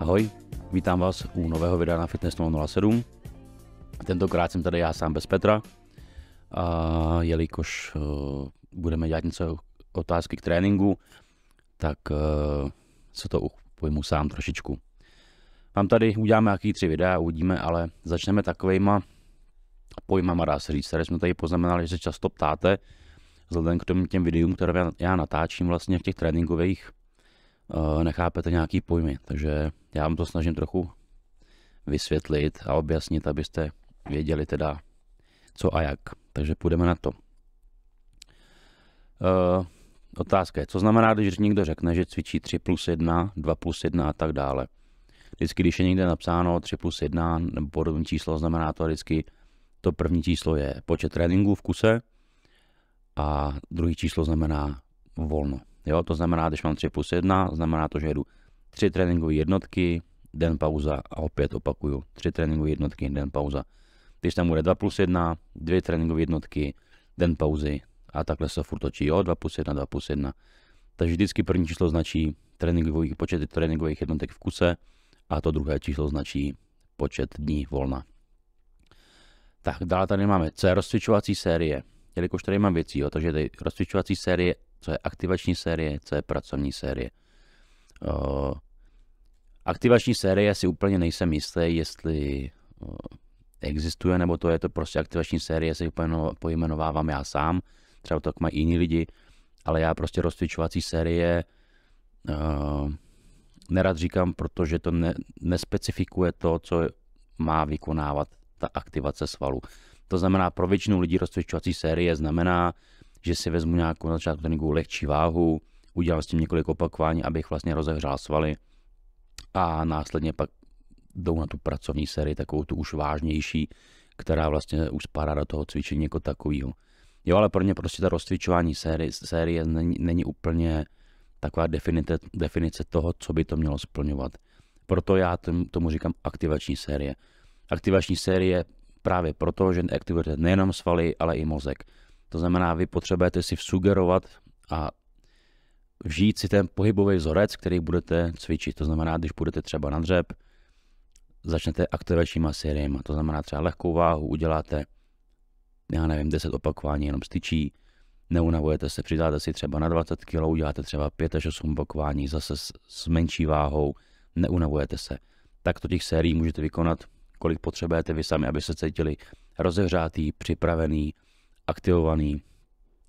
Ahoj, vítám vás u nového videa na Fitness 007. Tentokrát jsem tady já sám bez Petra, a jelikož uh, budeme dělat něco otázky k tréninku, tak uh, se to pojmu sám trošičku. Mám tady, uděláme nějaký tři videa, uvidíme, ale začneme takovejma pojmama, dá se říct, které jsme tady poznamenali, že se často ptáte, vzhledem k těm, těm videům, které já natáčím vlastně v těch tréninkových, uh, nechápete nějaký pojmy, takže já vám to snažím trochu vysvětlit a objasnit, abyste věděli teda co a jak. Takže půjdeme na to. Uh, otázka je, co znamená, když někdo řekne, že cvičí 3 plus 1, 2 plus 1 a tak dále. Vždycky, když je někde napsáno 3 plus 1 nebo podobné číslo, znamená to vždycky, to první číslo je počet tréninků v kuse a druhý číslo znamená volno. Jo, to znamená, když mám 3 plus 1, znamená to, že jedu 3 tréninkové jednotky, den pauza a opět opakuju. 3 tréninkové jednotky, den pauza. Když tam bude 2 plus 1, 2 tréninkové jednotky, den pauzy a takhle se furt točí. Jo, 2 plus 1, 2 plus 1. Takže vždycky první číslo značí tréninkový, počet tréninkových jednotek v kuse a to druhé číslo značí počet dní volna. Tak dále tady máme, co je rozcvičovací série. Jelikož tady mám věcí, jo, takže tady rozcvičovací série, co je aktivační série, co je pracovní série. Uh, aktivační série si úplně nejsem jistý, jestli uh, existuje, nebo to je to prostě aktivační série, si pojmenovávám já sám, třeba to mají jiní lidi, ale já prostě rozcvičovací série uh, nerad říkám, protože to ne, nespecifikuje to, co má vykonávat ta aktivace svalu. To znamená, pro většinu lidí rozcvičovací série znamená, že si vezmu nějakou na začátku tréninku lehčí váhu, udělám s tím několik opakování, abych vlastně rozehřál svaly a následně pak jdou na tu pracovní sérii, takovou tu už vážnější, která vlastně už spadá do toho cvičení jako takového. Jo, ale pro ně prostě ta rozcvičování série, série není, není úplně taková definice, definice toho, co by to mělo splňovat. Proto já tomu říkám aktivační série. Aktivační série právě proto, že aktivujete nejenom svaly, ale i mozek. To znamená, vy potřebujete si vsugerovat a vžít si ten pohybový vzorec, který budete cvičit. To znamená, když budete třeba na dřep, začnete aktivačníma sériemi. To znamená třeba lehkou váhu, uděláte, já nevím, 10 opakování jenom styčí, neunavujete se, přidáte si třeba na 20 kg, uděláte třeba 5 až 8 opakování, zase s, s menší váhou, neunavujete se. Tak to těch sérií můžete vykonat, kolik potřebujete vy sami, aby se cítili rozehřátý, připravený, aktivovaný,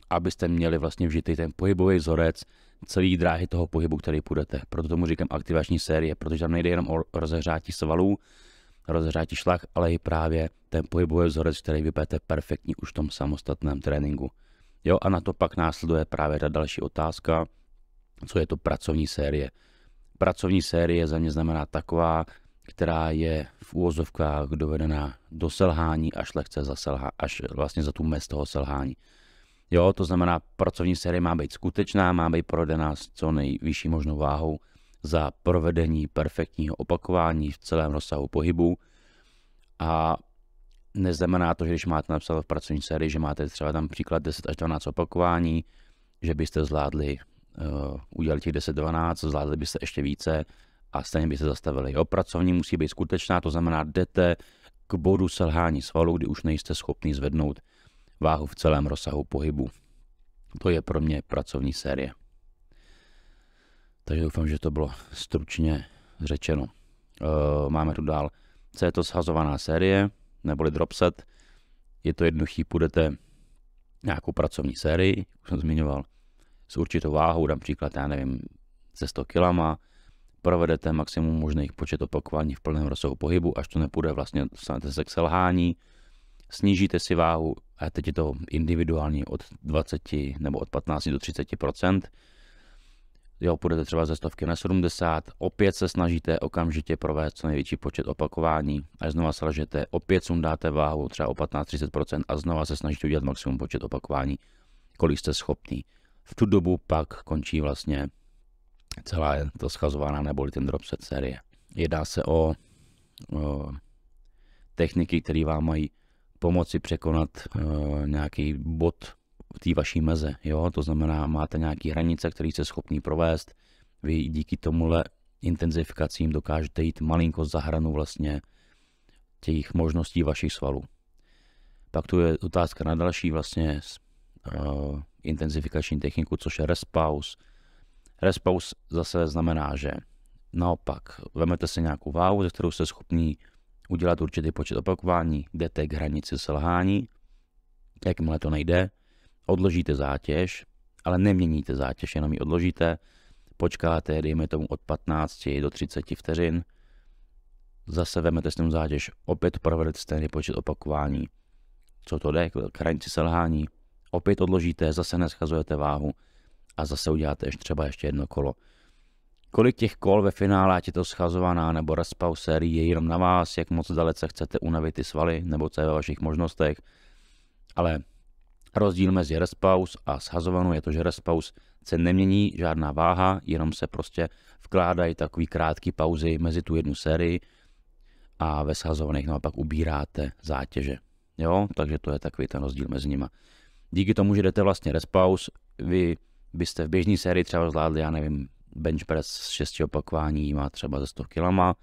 abyste měli vlastně vžitý ten pohybový vzorec, celý dráhy toho pohybu, který půjdete. Proto tomu říkám aktivační série, protože tam nejde jenom o rozehřátí svalů, rozehřátí šlach, ale i právě ten pohybový vzorec, který vypete perfektní už v tom samostatném tréninku. Jo, a na to pak následuje právě ta další otázka, co je to pracovní série. Pracovní série za mě znamená taková, která je v úvozovkách dovedená do selhání až lehce za selha, až vlastně za tu mez toho selhání. Jo, to znamená, pracovní série má být skutečná, má být provedená s co nejvyšší možnou váhou za provedení perfektního opakování v celém rozsahu pohybu. A neznamená to, že když máte napsat v pracovní sérii, že máte třeba tam příklad 10 až 12 opakování, že byste zvládli uh, udělat těch 10-12, zvládli byste ještě více a stejně byste zastavili. Jo, pracovní musí být skutečná, to znamená, jdete k bodu selhání svalu, kdy už nejste schopni zvednout váhu v celém rozsahu pohybu. To je pro mě pracovní série. Takže doufám, že to bylo stručně řečeno. Uh, máme tu dál. Co je to shazovaná série, neboli dropset. Je to jednoduchý, půjdete nějakou pracovní sérii, už jsem zmiňoval, s určitou váhou, dám příklad, já nevím, se 100 kilama, provedete maximum možných počet opakování v plném rozsahu pohybu, až to nepůjde, vlastně dostanete se k selhání, snížíte si váhu, a teď je to individuálně od 20 nebo od 15 do 30% Jo, půjdete třeba ze stovky na 70, opět se snažíte okamžitě provést co největší počet opakování, a znova selžete, opět sundáte váhu třeba o 15-30% a znova se snažíte udělat maximum počet opakování, kolik jste schopný. V tu dobu pak končí vlastně celá to schazovaná neboli ten dropset série. Jedná se o, o techniky, které vám mají pomoci překonat uh, nějaký bod v té vaší meze. Jo? To znamená, máte nějaké hranice, které jste schopný provést. Vy díky tomuhle intenzifikacím dokážete jít malinko za hranu vlastně těch možností vašich svalů. Pak tu je otázka na další vlastně uh, intenzifikační techniku, což je respaus. Respaus zase znamená, že naopak vemete si nějakou váhu, ze kterou jste schopný udělat určitý počet opakování, jdete k hranici selhání, jakmile to nejde, odložíte zátěž, ale neměníte zátěž, jenom ji odložíte, počkáte, dejme tomu od 15 do 30 vteřin, zase vemete s tím zátěž, opět provedete stejný počet opakování, co to jde, k hranici selhání, opět odložíte, zase neschazujete váhu a zase uděláte ještě třeba ještě jedno kolo. Kolik těch kol ve finále, ať je to schazovaná nebo respaw série, je jenom na vás, jak moc dalece chcete unavit ty svaly, nebo co je ve vašich možnostech. Ale rozdíl mezi respaus a schazovanou je to, že respaus se nemění žádná váha, jenom se prostě vkládají takový krátký pauzy mezi tu jednu sérii a ve schazovaných naopak ubíráte zátěže. Jo, takže to je takový ten rozdíl mezi nimi. Díky tomu, že jdete vlastně respaus, vy byste v běžné sérii třeba zvládli, já nevím, bench press s 6 opakování má třeba ze 100 kg.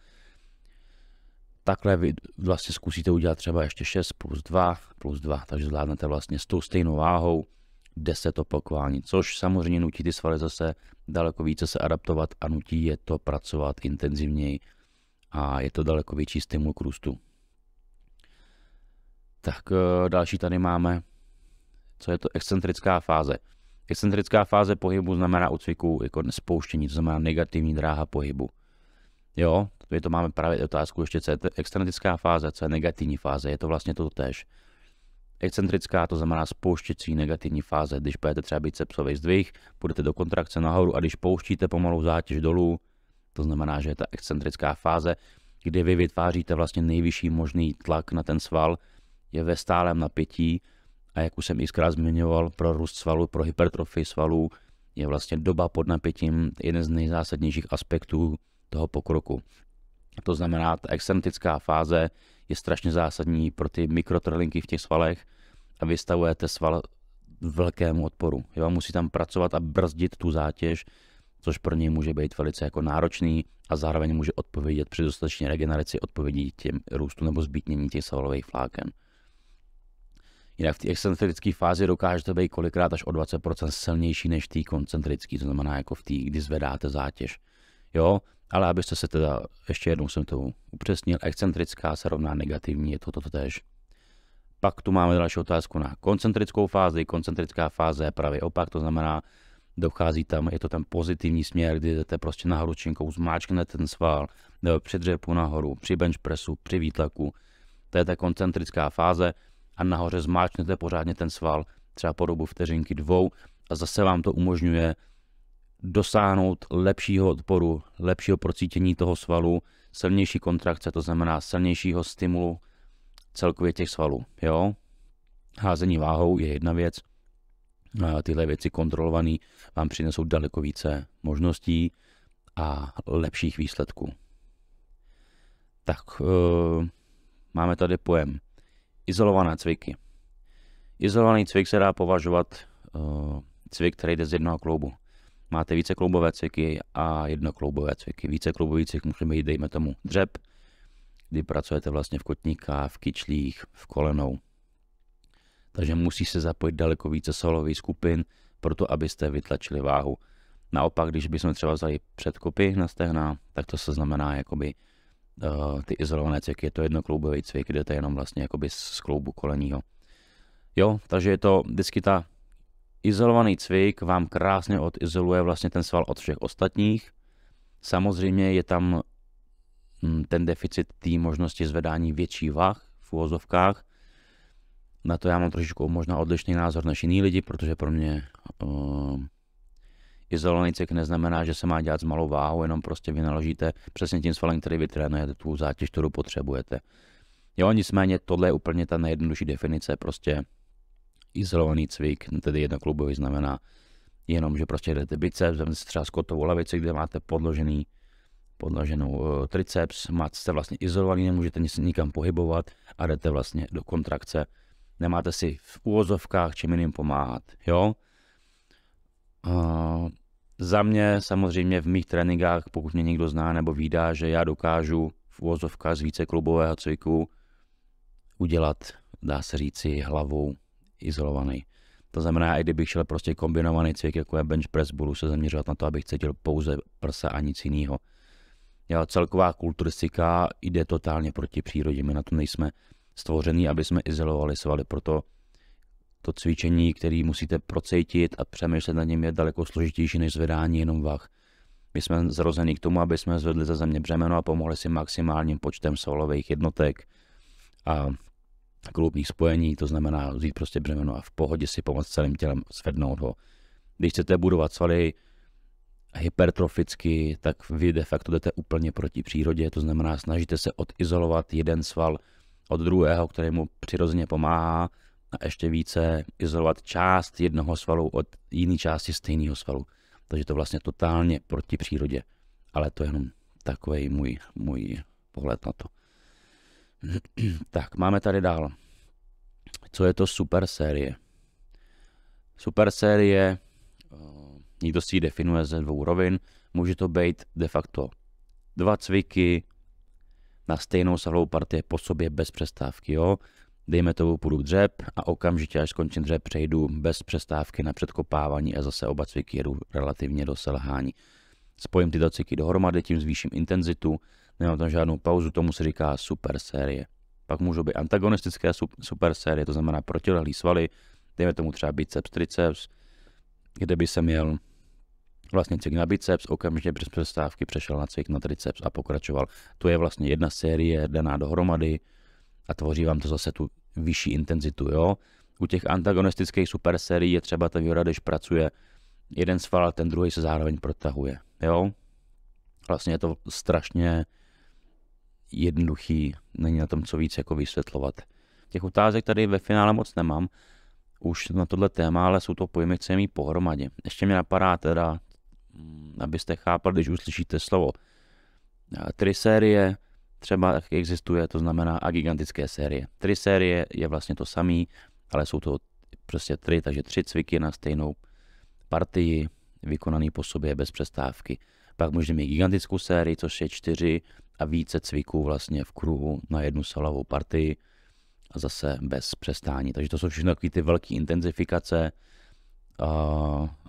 Takhle vy vlastně zkusíte udělat třeba ještě 6 plus 2 plus 2, takže zvládnete vlastně s tou stejnou váhou 10 opakování, což samozřejmě nutí ty svaly zase daleko více se adaptovat a nutí je to pracovat intenzivněji a je to daleko větší stimul k růstu. Tak eh, další tady máme, co je to excentrická fáze. Excentrická fáze pohybu znamená u cviku jako spouštění, to znamená negativní dráha pohybu. Jo, my to máme právě otázku ještě, co je excentrická fáze, co je negativní fáze, je to vlastně to tež. Excentrická to znamená spouštěcí negativní fáze, když budete třeba bicepsový zdvih, půjdete do kontrakce nahoru a když pouštíte pomalu zátěž dolů, to znamená, že je ta excentrická fáze, kdy vy vytváříte vlastně nejvyšší možný tlak na ten sval, je ve stálem napětí a jak už jsem jiskra zmiňoval, pro růst svalů, pro hypertrofii svalů je vlastně doba pod napětím jeden z nejzásadnějších aspektů toho pokroku. To znamená, ta excentrická fáze je strašně zásadní pro ty mikrotrlinky v těch svalech a vystavujete sval velkému odporu. Jo? Musí tam pracovat a brzdit tu zátěž, což pro něj může být velice jako náročný a zároveň může odpovědět při dostatečné regeneraci odpovědí těm růstu nebo zbytnění těch svalových fláken. Jinak v té excentrické fázi dokážete být kolikrát až o 20% silnější než té koncentrické, to znamená jako v té, kdy zvedáte zátěž. Jo, ale abyste se teda, ještě jednou jsem to upřesnil, excentrická se rovná negativní, je to toto tež. Pak tu máme další otázku na koncentrickou fázi. Koncentrická fáze je právě opak, to znamená, dochází tam, je to ten pozitivní směr, kdy jdete prostě nahoru činkou, zmáčknete ten sval, při dřepu nahoru, při bench pressu, při výtlaku. To je ta koncentrická fáze a nahoře zmáčknete pořádně ten sval, třeba po dobu vteřinky dvou a zase vám to umožňuje dosáhnout lepšího odporu, lepšího procítění toho svalu, silnější kontrakce, to znamená silnějšího stimulu celkově těch svalů. Jo? Házení váhou je jedna věc, a tyhle věci kontrolované vám přinesou daleko více možností a lepších výsledků. Tak, uh, máme tady pojem izolované cviky. Izolovaný cvik se dá považovat uh, cvik, který jde z jednoho kloubu. Máte více kloubové cviky a jednokloubové cviky. Více kloubový cvik může být, dejme tomu, dřep, kdy pracujete vlastně v kotníkách, v kyčlích, v kolenou. Takže musí se zapojit daleko více solových skupin, proto abyste vytlačili váhu. Naopak, když bychom třeba vzali předkopy na stehna, tak to se znamená jakoby uh, ty izolované cviky, je to jednokloubový cvik, kde to je jenom vlastně jakoby z kloubu koleního. Jo, takže je to vždycky ta izolovaný cvik vám krásně odizoluje vlastně ten sval od všech ostatních. Samozřejmě je tam hm, ten deficit té možnosti zvedání větší vah v úvozovkách. Na to já mám trošičku možná odlišný názor než jiný lidi, protože pro mě uh, izolovaný cvik neznamená, že se má dělat s malou váhou, jenom prostě vy naložíte přesně tím svalem, který vytrénujete, tu zátěž, kterou potřebujete. Jo, nicméně tohle je úplně ta nejjednodušší definice, prostě izolovaný cvik, tedy jednoklubový znamená jenom, že prostě jdete biceps, vezmete si třeba skotovou lavici, kde máte podložený podlaženou triceps, máte jste vlastně izolovaný, nemůžete nic nikam pohybovat a jdete vlastně do kontrakce. Nemáte si v úvozovkách čím jiným pomáhat, jo? Uh, za mě samozřejmě v mých tréninkách, pokud mě někdo zná nebo vídá, že já dokážu v úvozovkách z více klubového cviku udělat, dá se říci, hlavou izolovaný. To znamená, i kdybych šel prostě kombinovaný cvik, jako je bench press, budu se zaměřovat na to, abych cítil pouze prsa a nic jiného. Jo, celková kulturistika jde totálně proti přírodě, my na to nejsme stvořený, aby jsme izolovali svaly, proto to cvičení, který musíte procejtit a přemýšlet na něm je daleko složitější než zvedání jenom vah. My jsme zrození k tomu, aby jsme zvedli ze země břemeno a pomohli si maximálním počtem svalových jednotek a kloubních spojení, to znamená vzít prostě břemeno a v pohodě si pomoct celým tělem zvednout ho. Když chcete budovat svaly hypertroficky, tak vy de facto jdete úplně proti přírodě, to znamená snažíte se odizolovat jeden sval od druhého, který mu přirozeně pomáhá a ještě více izolovat část jednoho svalu od jiné části stejného svalu. Takže to vlastně totálně proti přírodě. Ale to je jenom takový můj, můj pohled na to. tak, máme tady dál. Co je to super série? Super série, eh, někdo si ji definuje ze dvou rovin, může to být de facto dva cviky na stejnou salovou partii po sobě bez přestávky, jo? Dejme tomu půjdu dřep a okamžitě, až skončím dřep, přejdu bez přestávky na předkopávání a zase oba cviky jedu relativně do selhání. Spojím tyto cviky dohromady, tím zvýším intenzitu, nemám tam žádnou pauzu, tomu se říká super série. Pak můžou být antagonistické super série, to znamená protilehlý svaly, dejme tomu třeba biceps, triceps, kde by se měl vlastně cvik na biceps, okamžitě přes přestávky přešel na cvik na triceps a pokračoval. To je vlastně jedna série daná dohromady a tvoří vám to zase tu vyšší intenzitu, jo. U těch antagonistických super sérií je třeba ta výhoda, když pracuje jeden sval, ten druhý se zároveň protahuje, jo. Vlastně je to strašně jednoduchý, není na tom co víc jako vysvětlovat. Těch otázek tady ve finále moc nemám, už na tohle téma, ale jsou to pojmy, které mít pohromadě. Ještě mě napadá teda, mm, abyste chápali, když uslyšíte slovo trisérie, třeba existuje, to znamená a gigantické série. Tři série je vlastně to samý, ale jsou to prostě tři, takže tři cviky na stejnou partii, vykonaný po sobě bez přestávky. Pak můžeme mít gigantickou sérii, což je čtyři a více cviků vlastně v kruhu na jednu salovou partii a zase bez přestání. Takže to jsou všechno takové ty velké intenzifikace, a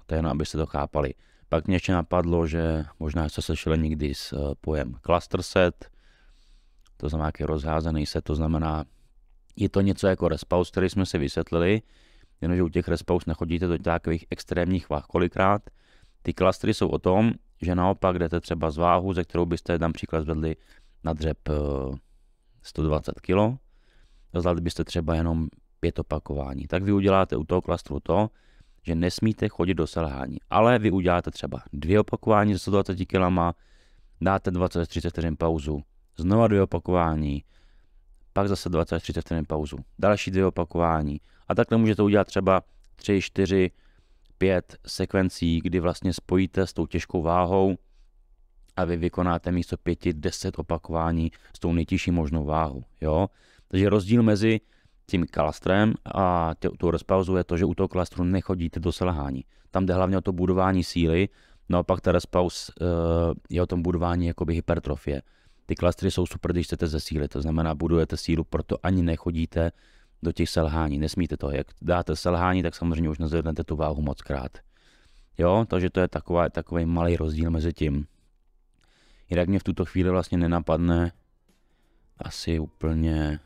to je jen abyste to chápali. Pak mě ještě napadlo, že možná jste slyšeli někdy s eh, pojem cluster set, to znamená jaký rozházený set, to znamená, je to něco jako respaus, který jsme si vysvětlili, jenomže u těch respaus nechodíte do takových extrémních váh kolikrát. Ty klastry jsou o tom, že naopak jdete třeba z váhu, ze kterou byste například zvedli na dřep 120 kg, zvládli byste třeba jenom pět opakování. Tak vy uděláte u toho klastru to, že nesmíte chodit do selhání, ale vy uděláte třeba dvě opakování ze 120 kg, dáte 20-30 vteřin pauzu, znova dvě opakování, pak zase 20 až 30 vteřin pauzu, další dvě opakování a takhle můžete udělat třeba 3, 4, 5 sekvencí, kdy vlastně spojíte s tou těžkou váhou a vy vykonáte místo 5, 10 opakování s tou nejtěžší možnou váhou. Jo? Takže rozdíl mezi tím klastrem a tou rozpauzu je to, že u toho klastru nechodíte do selhání. Tam jde hlavně o to budování síly, naopak ta respaus uh, je o tom budování jakoby hypertrofie. Ty klastry jsou super, když chcete zesílit, to znamená, budujete sílu, proto ani nechodíte do těch selhání, nesmíte to. Jak dáte selhání, tak samozřejmě už nezvednete tu váhu moc krát. Jo, takže to je taková, takový malý rozdíl mezi tím. Jinak mě v tuto chvíli vlastně nenapadne asi úplně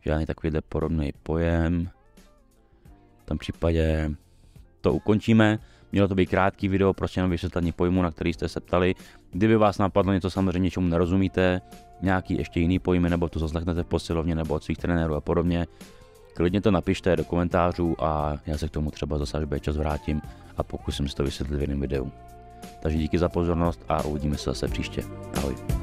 žádný takovýhle podobný pojem. V tom případě to ukončíme. Mělo to být krátký video, prostě jenom vysvětlení pojmu, na který jste se ptali. Kdyby vás napadlo něco samozřejmě, čemu nerozumíte, nějaký ještě jiný pojmy, nebo to zaslechnete v posilovně, nebo od svých trenérů a podobně, klidně to napište do komentářů a já se k tomu třeba zase až čas vrátím a pokusím si to vysvětlit v jiném videu. Takže díky za pozornost a uvidíme se zase příště. Ahoj.